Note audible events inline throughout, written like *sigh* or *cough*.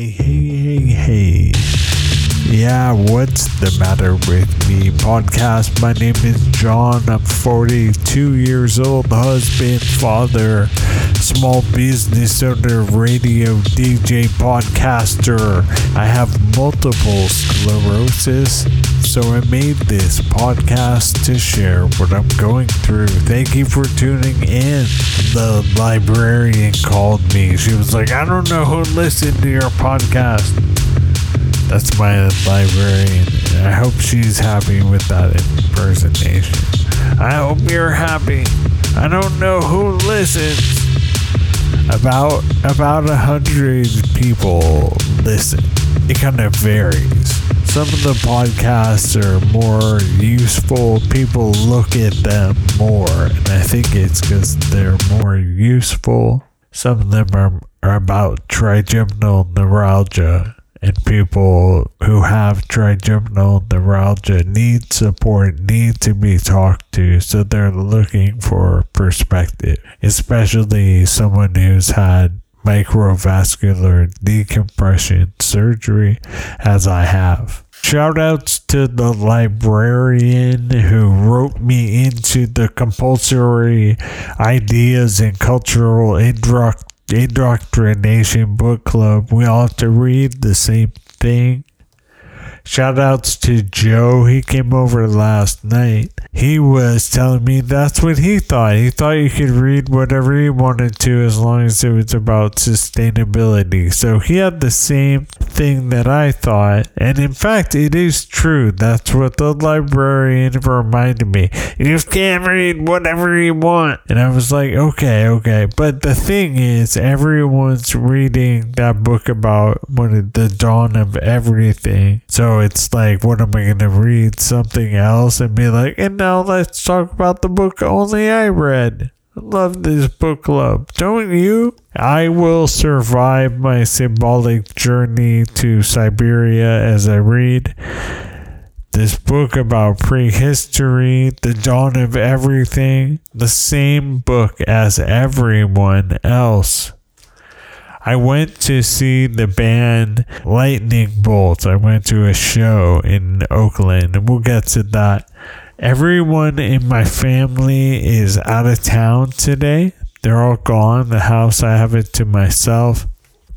Hey, hey, hey. Hey. Yeah, what's the matter with me? Podcast. My name is John. I'm 42 years old, husband, father, small business owner, radio DJ, podcaster. I have multiple sclerosis, so I made this podcast to share what I'm going through. Thank you for tuning in. The librarian called me. She was like, I don't know who listened to your podcast. That's my librarian. I hope she's happy with that impersonation. I hope you're happy. I don't know who listens. About about a hundred people listen. It kind of varies. Some of the podcasts are more useful. People look at them more, and I think it's because they're more useful. Some of them are, are about trigeminal neuralgia and people who have trigeminal neuralgia need support, need to be talked to, so they're looking for perspective, especially someone who's had microvascular decompression surgery, as I have. Shoutouts to the librarian who wrote me into the compulsory ideas and cultural indoctrination indoctrination book club. We all have to read the same thing. Shout outs to Joe. He came over last night. He was telling me that's what he thought. He thought you could read whatever you wanted to as long as it was about sustainability. So he had the same thing that I thought. And in fact, it is true. That's what the librarian reminded me. You can't read whatever you want. And I was like, okay, okay. But the thing is, everyone's reading that book about when the dawn of everything. So it's like, what am I going to read? Something else and be like, and now let's talk about the book only I read. I love this book club. Don't you? I will survive my symbolic journey to Siberia as I read this book about prehistory, the dawn of everything, the same book as everyone else. I went to see the band Lightning Bolt. I went to a show in Oakland, and we'll get to that. Everyone in my family is out of town today. They're all gone. The house, I have it to myself.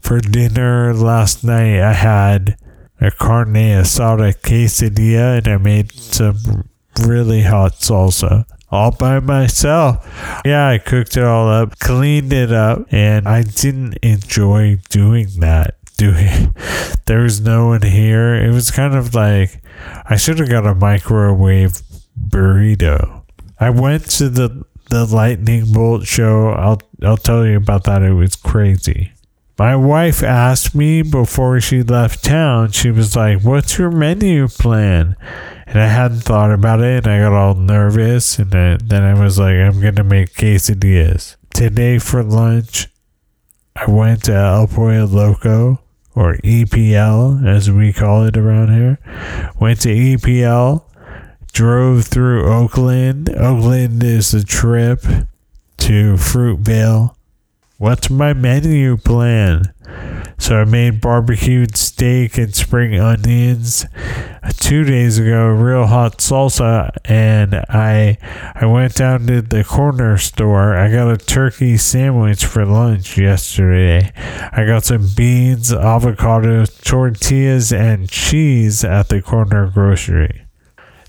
For dinner last night, I had a carne asada quesadilla and I made some really hot salsa all by myself. Yeah, I cooked it all up, cleaned it up, and I didn't enjoy doing that. Doing *laughs* there was no one here. It was kind of like I should have got a microwave burrito. I went to the the lightning bolt show. I'll I'll tell you about that. It was crazy. My wife asked me before she left town, she was like, What's your menu plan? And I hadn't thought about it, and I got all nervous. And then, then I was like, I'm going to make quesadillas. Today for lunch, I went to El Pollo Loco, or EPL as we call it around here. Went to EPL, drove through Oakland. Oakland is a trip to Fruitvale What's my menu plan? So I made barbecued steak and spring onions uh, two days ago, real hot salsa, and I I went down to the corner store. I got a turkey sandwich for lunch yesterday. I got some beans, avocado, tortillas, and cheese at the corner grocery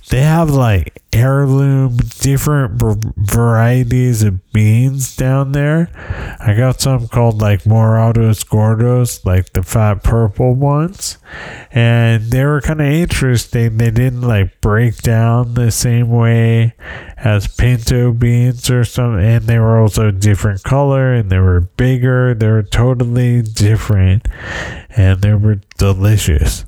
they have like heirloom different varieties of beans down there. I got some called like Morados Gordos, like the fat purple ones. And they were kind of interesting. They didn't like break down the same way as pinto beans or something. And they were also different color and they were bigger. They were totally different and they were delicious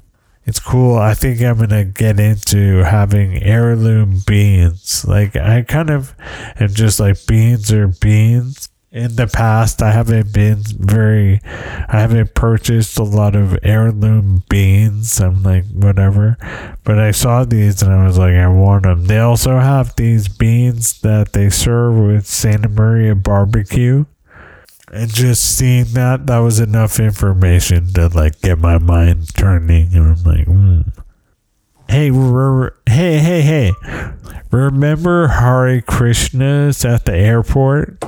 it's cool. I think I'm gonna get into having heirloom beans. Like I kind of am just like beans are beans. In the past, I haven't been very, I haven't purchased a lot of heirloom beans. I'm like, whatever. But I saw these and I was like, I want them. They also have these beans that they serve with Santa Maria barbecue And just seeing that, that was enough information to like get my mind turning. And I'm like, mm. hey, re- hey, hey, hey. Remember Hare Krishnas at the airport?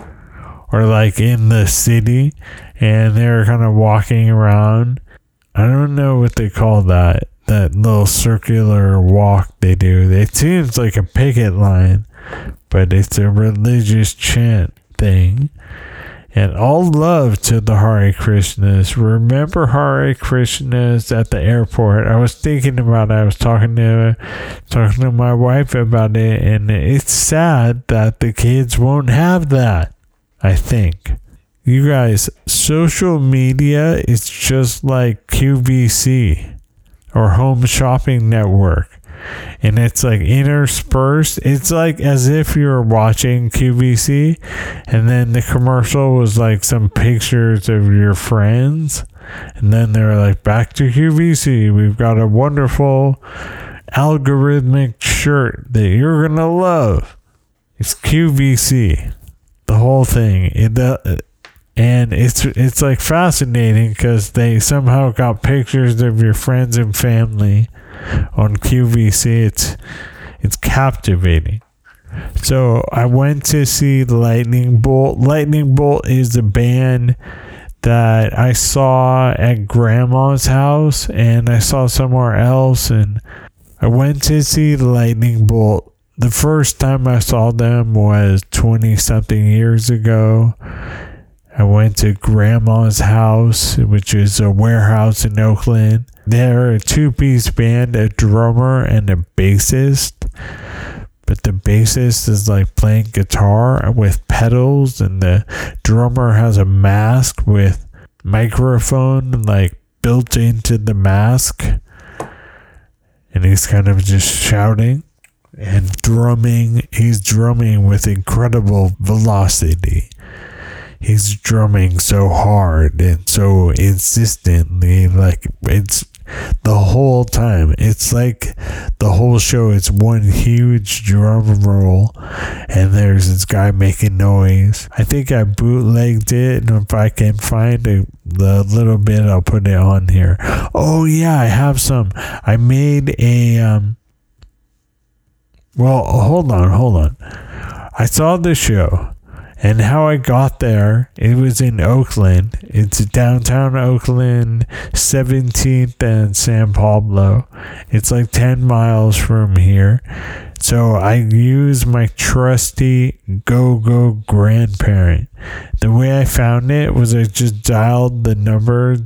Or like in the city? And they're kind of walking around. I don't know what they call that. That little circular walk they do. It seems like a picket line, but it's a religious chant thing and all love to the Hare Krishnas. Remember Hare Krishnas at the airport? I was thinking about it. I was talking to talking to my wife about it, and it's sad that the kids won't have that. I think. You guys, social media is just like QVC or Home Shopping Network and it's like interspersed. It's like as if you're watching QVC and then the commercial was like some pictures of your friends. And then they're like, back to QVC. We've got a wonderful algorithmic shirt that you're to love. It's QVC. The whole thing. It, uh, and it's it's like fascinating because they somehow got pictures of your friends and family on QVC. It's it's captivating. So I went to see Lightning Bolt. Lightning Bolt is the band that I saw at grandma's house and I saw somewhere else and I went to see Lightning Bolt. The first time I saw them was 20 something years ago. I went to grandma's house, which is a warehouse in Oakland. They're a two piece band, a drummer and a bassist. But the bassist is like playing guitar with pedals, and the drummer has a mask with microphone like built into the mask. And he's kind of just shouting and drumming. He's drumming with incredible velocity he's drumming so hard and so insistently like it's the whole time. It's like the whole show. It's one huge drum roll, and there's this guy making noise. I think I bootlegged it, and if I can find a, the little bit, I'll put it on here. Oh yeah, I have some. I made a um. Well, hold on, hold on. I saw the show and how I got there, it was in Oakland. It's downtown Oakland, 17th and San Pablo. It's like 10 miles from here. So I used my trusty Go Go grandparent. The way I found it was I just dialed the number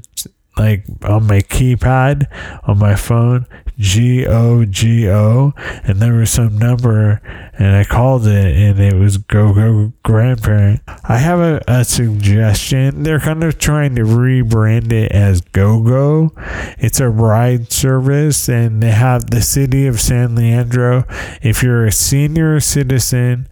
like on my keypad on my phone G O G O, and there was some number, and I called it, and it was Go Go Grandparent. I have a, a suggestion. They're kind of trying to rebrand it as Go Go. It's a ride service, and they have the city of San Leandro. If you're a senior citizen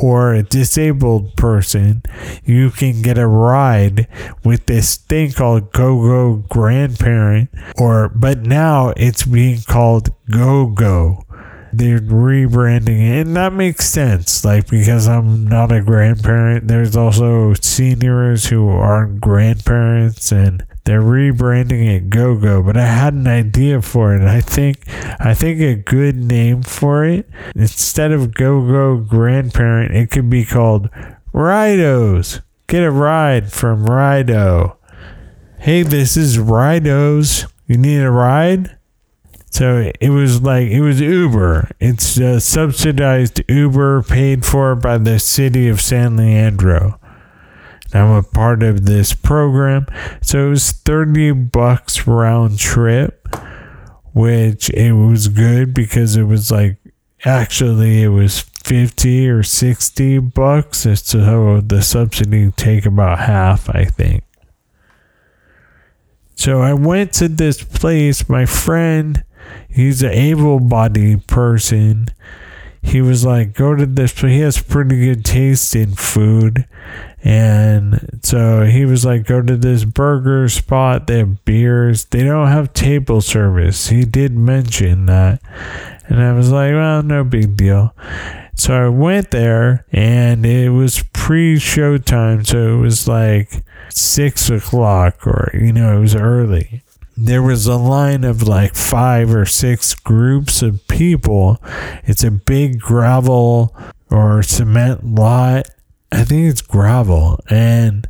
or a disabled person, you can get a ride with this thing called Go Go Grandparent, or but now it's being called Go Go. They're rebranding it, and that makes sense. Like because I'm not a grandparent, there's also seniors who aren't grandparents, and they're rebranding it Go Go, but I had an idea for it. I think I think a good name for it instead of Go Go Grandparent, it could be called Ridos. Get a ride from Rido. Hey, this is Ridos. You need a ride? So it was like it was Uber. It's a subsidized Uber paid for by the city of San Leandro. I'm a part of this program. So it was 30 bucks round trip, which it was good because it was like actually it was 50 or 60 bucks. So the subsidy take about half, I think. So I went to this place. My friend, he's an able bodied person. He was like, go to this place. He has pretty good taste in food. And so he was like, go to this burger spot. They have beers. They don't have table service. He did mention that. And I was like, well, no big deal. So I went there and it was pre showtime. So it was like six o'clock or, you know, it was early. There was a line of like five or six groups of people. It's a big gravel or cement lot. I think it's gravel. And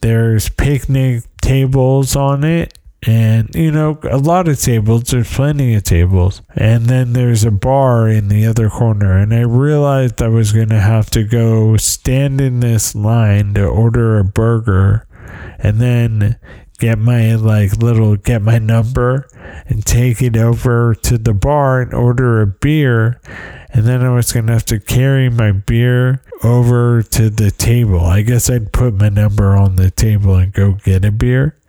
there's picnic tables on it and you know a lot of tables there's plenty of tables and then there's a bar in the other corner and i realized i was going to have to go stand in this line to order a burger and then get my like little get my number and take it over to the bar and order a beer. And then i was to have to carry my beer over to the table. I guess i'd put my number on the table and go get a beer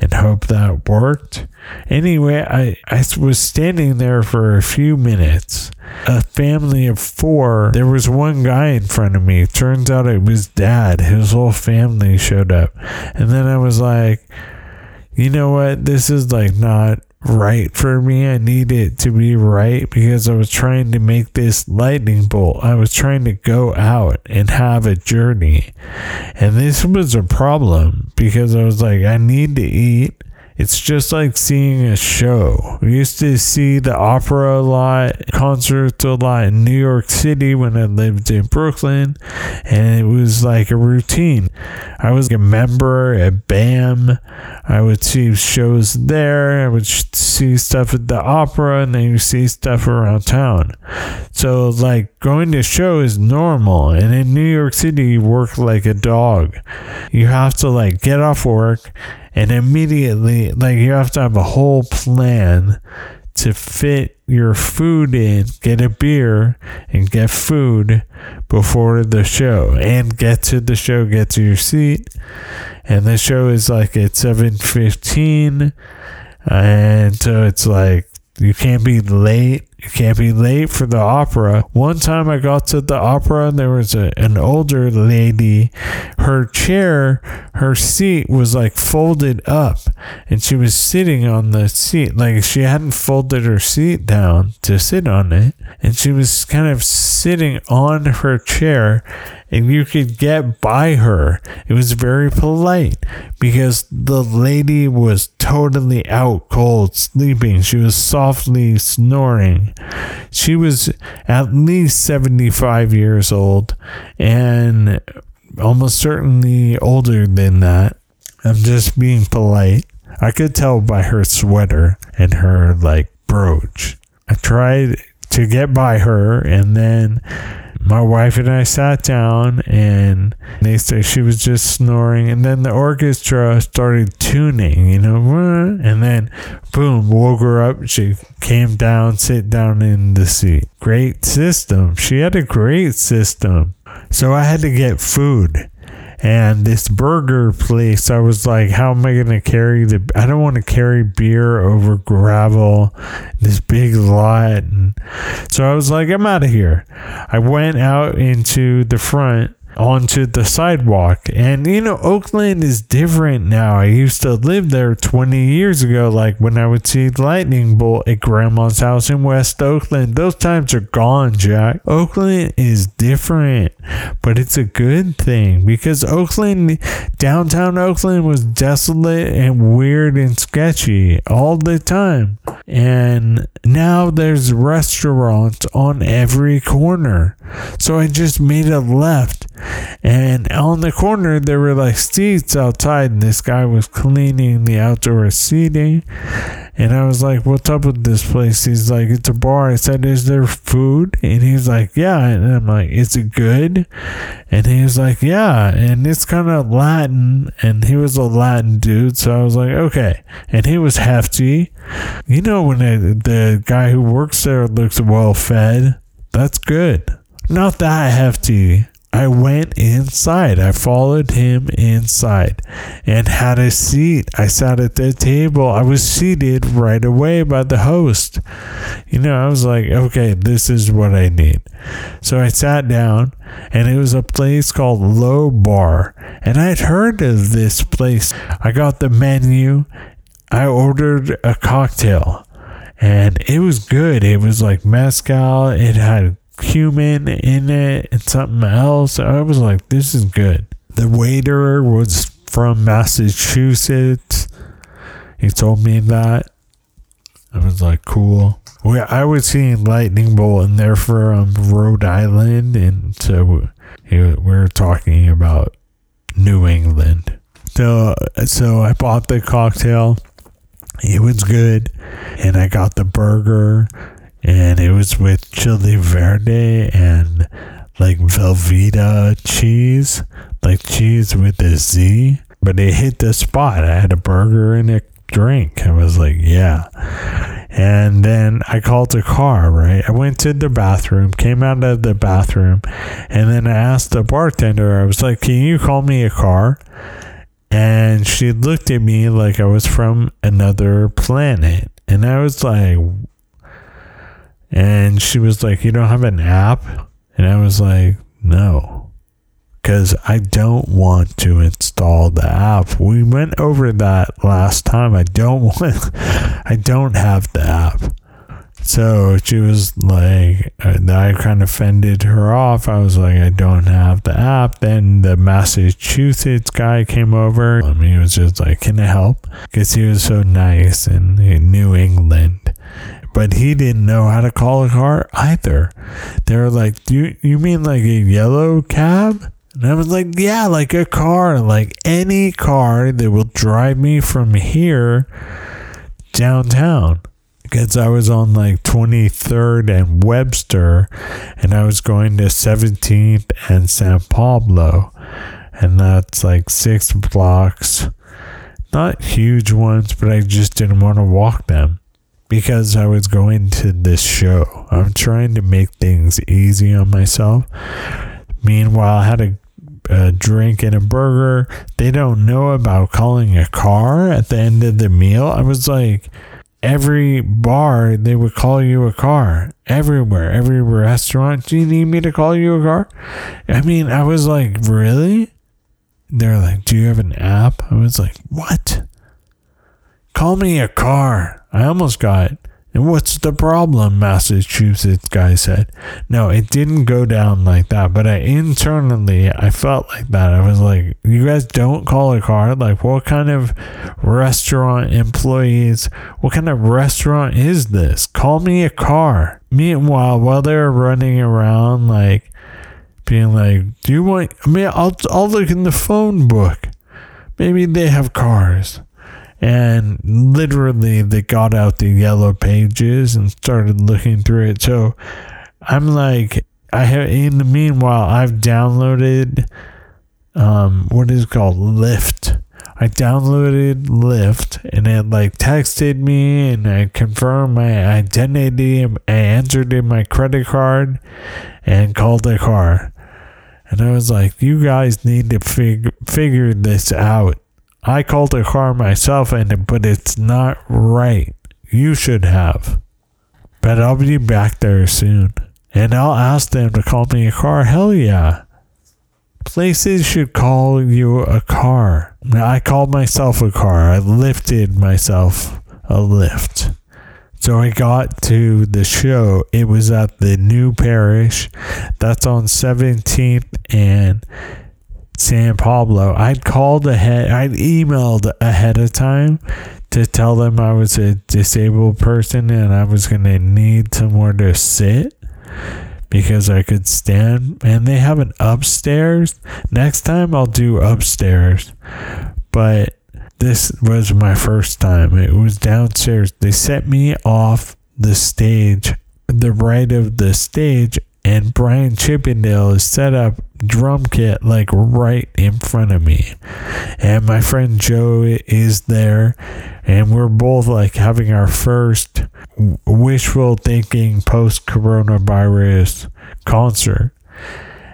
and hope that worked. Anyway, I, I was standing there for a few minutes. A family of four, there was one guy in front of me. Turns out it was dad. His whole family showed up. And then I was like, you know what? This is like not right for me. I need it to be right because I was trying to make this lightning bolt. I was trying to go out and have a journey. And this was a problem because I was like, I need to eat. It's just like seeing a show. We used to see the opera a lot, concerts a lot in New York City when I lived in Brooklyn, and it was like a routine. I was a member at BAM. I would see shows there. I would see stuff at the opera, and then you see stuff around town. So, like, going to show is normal. And in New York City, you work like a dog. You have to, like, get off work and immediately like you have to have a whole plan to fit your food in get a beer and get food before the show and get to the show get to your seat. And the show is like at 7.15 and so it's like you can't be late you can't be late for the opera. One time I got to the opera and there was a, an older lady. Her chair, her seat was like folded up and she was sitting on the seat. Like she hadn't folded her seat down to sit on it. And she was kind of sitting on her chair and you could get by her. It was very polite because the lady was totally out cold, sleeping. She was softly snoring. She was at least 75 years old and almost certainly older than that. I'm just being polite. I could tell by her sweater and her like brooch. I tried to get by her and then my wife and I sat down and they said she was just snoring and then the orchestra started tuning, you know, *laughs* and then boom, woke her up. She came down, sit down in the seat. Great system. She had a great system. So I had to get food and this burger place i was like how am i going to carry the i don't want to carry beer over gravel this big lot. And so i was like i'm out of here. I went out into the front onto the sidewalk. And you know, Oakland is different now. I used to live there 20 years ago, like when I would see lightning bolt at grandma's house in West Oakland. Those times are gone, Jack. Oakland is different, but it's a good thing because Oakland, downtown Oakland was desolate and weird and sketchy all the time. And now there's restaurants on every corner. So I just made a left and on the corner, there were like seats outside, and this guy was cleaning the outdoor seating. And I was like, What's up with this place? He's like, It's a bar. I said, Is there food? And he's like, Yeah. And I'm like, Is it good? And he was like, Yeah. And it's kind of Latin. And he was a Latin dude. So I was like, Okay. And he was hefty. You know, when the guy who works there looks well fed, that's good. Not that hefty, I went inside. I followed him inside and had a seat. I sat at the table. I was seated right away by the host. You know, I was like, okay, this is what I need. So I sat down and it was a place called Low Bar. And I'd heard of this place. I got the menu. I ordered a cocktail and it was good. It was like mezcal. It had cumin in it and something else. I was like, this is good. The waiter was from Massachusetts. He told me that. I was like, cool. We, I was seeing Lightning Bolt, and they're from Rhode Island, and so we were talking about New England. So, so I bought the cocktail. It was good, and I got the burger, and it was with chili verde and like Velveeta cheese, like cheese with a Z. But it hit the spot. I had a burger and a drink. I was like, yeah. And then I called a car, right? I went to the bathroom, came out of the bathroom, and then I asked the bartender, I was like, can you call me a car? And she looked at me like I was from another planet. And I was like, and she was like, you don't have an app? And I was like, no because I don't want to install the app. We went over that last time. I don't *laughs* want, I don't have the app. So she was like, uh, I kind of fended her off. I was like, I don't have the app. Then the Massachusetts guy came over. Mean, he was just like, Can I help? Because he was so nice in, in New England but he didn't know how to call a car either. They were like, "Do you, you mean like a yellow cab?" And I was like, yeah, like a car, like any car that will drive me from here downtown. Because I was on like 23rd and Webster, and I was going to 17th and San Pablo. And that's like six blocks. Not huge ones, but I just didn't want to walk them because I was going to this show. I'm trying to make things easy on myself. Meanwhile, I had a, a, drink and a burger. They don't know about calling a car at the end of the meal. I was like, every bar, they would call you a car. Everywhere, every restaurant. Do you need me to call you a car? I mean, I was like, really? They're like, do you have an app? I was like, what? Call me a car. I almost got it. and what's the problem? Massachusetts guy said. No, it didn't go down like that, but I internally I felt like that. I was like, you guys don't call a car? Like what kind of restaurant employees what kind of restaurant is this? Call me a car. Meanwhile, while they're running around like being like, Do you want I mean I'll I'll look in the phone book. Maybe they have cars and literally they got out the yellow pages and started looking through it. So I'm like, I have in the meanwhile I've downloaded um what is called Lyft. I downloaded Lyft and it like texted me and I confirmed my identity. I entered in my credit card and called the car. And I was like, you guys need to fig- figure this out. I called a car myself, and but it's not right. You should have. But I'll be back there soon. And I'll ask them to call me a car. Hell yeah. Places should call you a car. I called myself a car. I lifted myself a lift. So I got to the show. It was at the new parish. That's on 17th and San Pablo. I'd called ahead, I'd emailed ahead of time to tell them I was a disabled person and I was going to need somewhere to sit because I could stand. And they have an upstairs. Next time I'll do upstairs. But this was my first time. It was downstairs. They set me off the stage, the right of the stage, and Brian Chippendale set up drum kit like right in front of me. And my friend Joe is there, and we're both like having our first wishful thinking post coronavirus concert.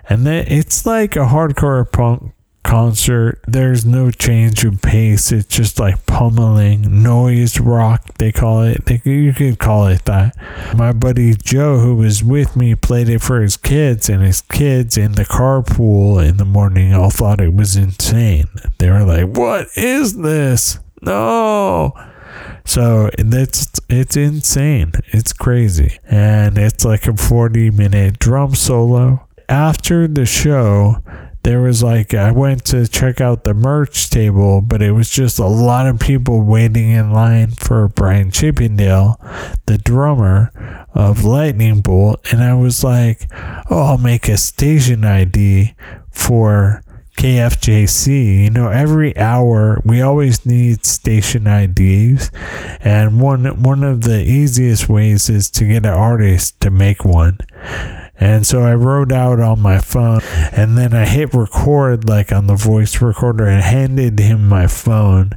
And then it's like a hardcore punk concert. There's no change in pace. It's just like pummeling noise rock. They call it. They, you could call it that. My buddy Joe, who was with me, played it for his kids, and his kids in the carpool in the morning all thought it was insane. They were like, "What is this? No!" So it's it's insane. It's crazy. And it's like a 40 minute drum solo. After the show, there was like I went to check out the merch table, but it was just a lot of people waiting in line for Brian Chippendale, the drummer of Lightning Bolt, and I was like, "Oh, I'll make a station ID for KFJC. You know, every hour we always need station IDs, and one one of the easiest ways is to get an artist to make one." And so I wrote out on my phone and then I hit record like on the voice recorder and handed him my phone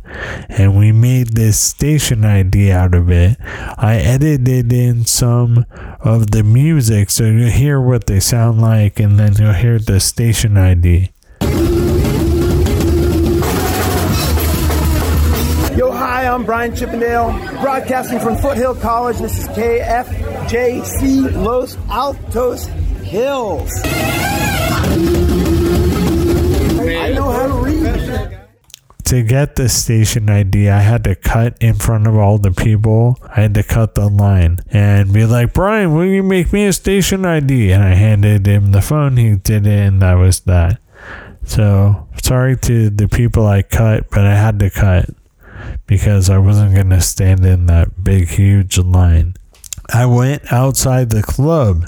and we made this station ID out of it. I edited in some of the music so you'll hear what they sound like and then you'll hear the station ID. Hi, I'm Brian Chippendale, broadcasting from Foothill College. This is KFJC Los Altos Hills. I know how to read. To get the station ID, I had to cut in front of all the people. I had to cut the line and be like, Brian, will you make me a station ID? And I handed him the phone. He did it, and that was that. So sorry to the people I cut, but I had to cut because I wasn't going to stand in that big, huge line. I went outside the club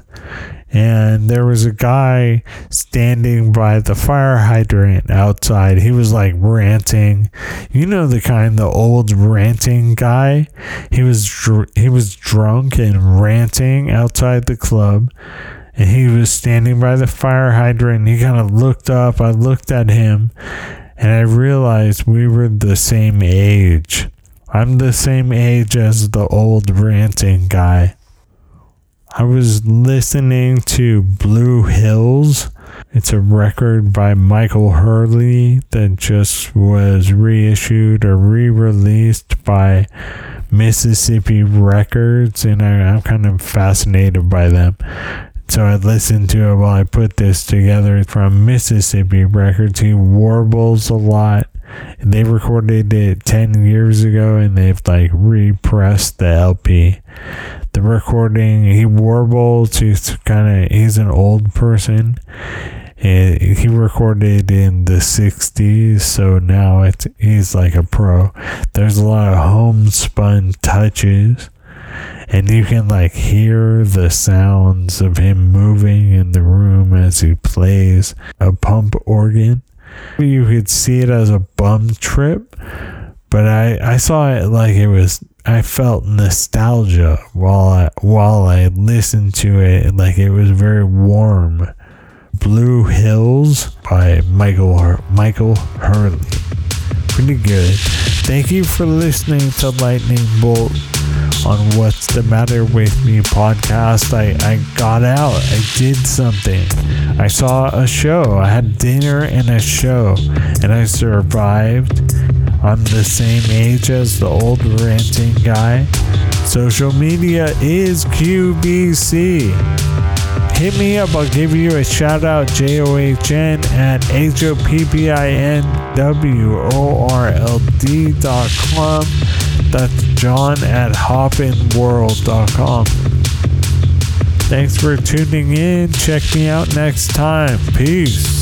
and there was a guy standing by the fire hydrant outside. He was like ranting. You know the kind, the old ranting guy. He was dr- he was drunk and ranting outside the club, and he was standing by the fire hydrant. And He kind of looked up. I looked at him, and I realized we were the same age. I'm the same age as the old ranting guy. I was listening to Blue Hills. It's a record by Michael Hurley that just was reissued or re released by Mississippi Records, and I, am kind of fascinated by them. So I listened to it while I put this together from Mississippi Records. He warbles a lot. They recorded it 10 years ago and they've like repressed the LP. The recording, he warbles, he's kind of, he's an old person. And he recorded in the 60s, so now it's he's like a pro. There's a lot of homespun touches and you can like hear the sounds of him moving in the room as he plays a pump organ. You could see it as a bum trip, but I, I saw it like it was I felt nostalgia while I while I listened to it like it was very warm. Blue Hills by Michael Michael Hurley. Pretty good. Thank you for listening to Lightning Bolt on What's the Matter with Me podcast. I, I got out. I did something. I saw a show. I had dinner and a show, and I survived. I'm the same age as the old ranting guy. Social media is QVC. Hit me up. I'll give you a shout out. J O H N at H O P P I N W O R L D dot com. That's John at hoppinworld.com. Thanks for tuning in. Check me out next time. Peace.